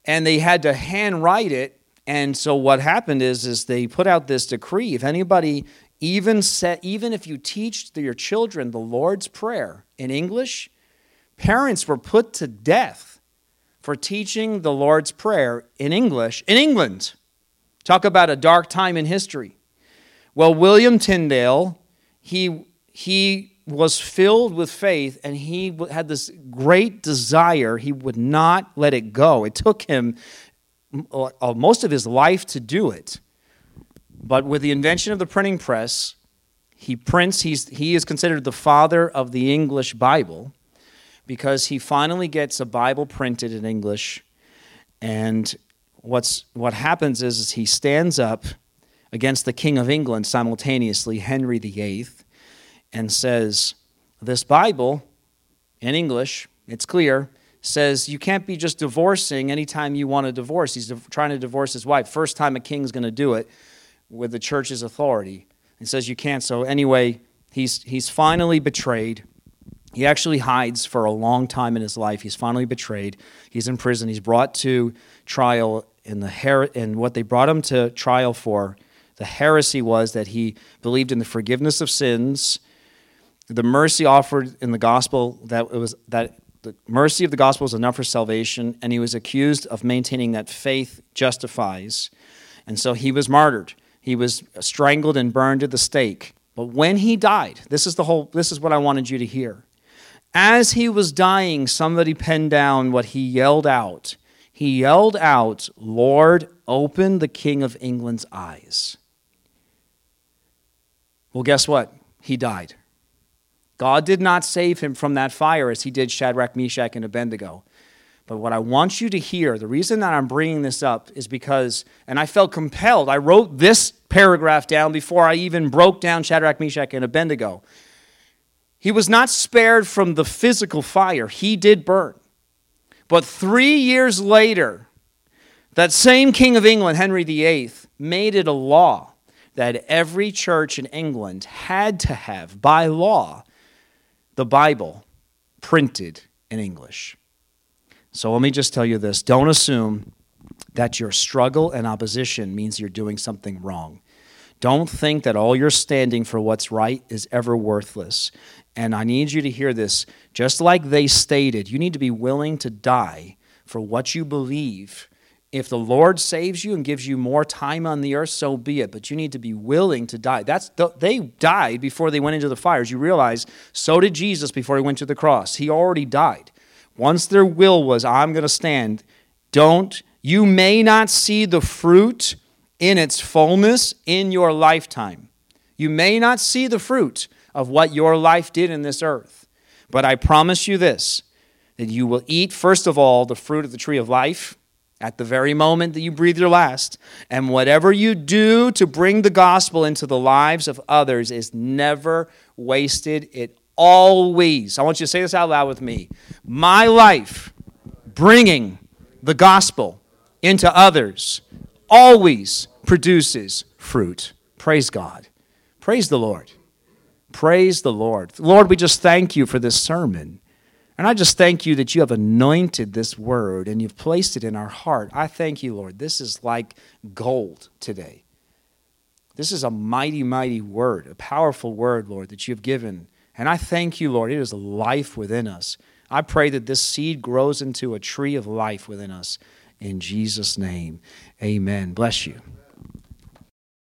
And they had to handwrite it. And so what happened is, is they put out this decree. If anybody even said, even if you teach your children the Lord's Prayer in English, parents were put to death for teaching the Lord's Prayer in English in England. Talk about a dark time in history. Well, William Tyndale, he, he was filled with faith and he had this great desire. He would not let it go. It took him uh, most of his life to do it. But with the invention of the printing press, he prints, he's, he is considered the father of the English Bible because he finally gets a Bible printed in English and what's, what happens is, is he stands up against the King of England simultaneously, Henry VIII, and says, This Bible, in English, it's clear, says you can't be just divorcing anytime you want to divorce. He's trying to divorce his wife. First time a king's going to do it with the church's authority. He says you can't. So, anyway, he's, he's finally betrayed. He actually hides for a long time in his life. He's finally betrayed. He's in prison. He's brought to trial in the her- and what they brought him to trial for, the heresy was that he believed in the forgiveness of sins, the mercy offered in the gospel that it was that the mercy of the gospel was enough for salvation, and he was accused of maintaining that faith justifies, and so he was martyred. He was strangled and burned at the stake. But when he died, this is the whole this is what I wanted you to hear. As he was dying, somebody penned down what he yelled out. He yelled out, "Lord, open the King of England's eyes." Well, guess what? He died. God did not save him from that fire as he did Shadrach, Meshach, and Abednego. But what I want you to hear, the reason that I'm bringing this up is because, and I felt compelled, I wrote this paragraph down before I even broke down Shadrach, Meshach, and Abednego. He was not spared from the physical fire, he did burn. But three years later, that same King of England, Henry VIII, made it a law that every church in England had to have, by law, the Bible printed in English. So let me just tell you this don't assume that your struggle and opposition means you're doing something wrong. Don't think that all your standing for what's right is ever worthless. And I need you to hear this. Just like they stated, you need to be willing to die for what you believe. If the Lord saves you and gives you more time on the earth, so be it. But you need to be willing to die. That's they died before they went into the fires. You realize so did Jesus before he went to the cross. He already died. Once their will was, I'm going to stand, don't, you may not see the fruit in its fullness in your lifetime. You may not see the fruit of what your life did in this earth. But I promise you this that you will eat, first of all, the fruit of the tree of life at the very moment that you breathe your last. And whatever you do to bring the gospel into the lives of others is never wasted. It always, I want you to say this out loud with me. My life bringing the gospel into others always produces fruit. Praise God. Praise the Lord. Praise the Lord. Lord, we just thank you for this sermon. And I just thank you that you have anointed this word and you've placed it in our heart. I thank you, Lord. This is like gold today. This is a mighty, mighty word, a powerful word, Lord, that you've given and I thank you, Lord. It is life within us. I pray that this seed grows into a tree of life within us. In Jesus' name, amen. Bless you.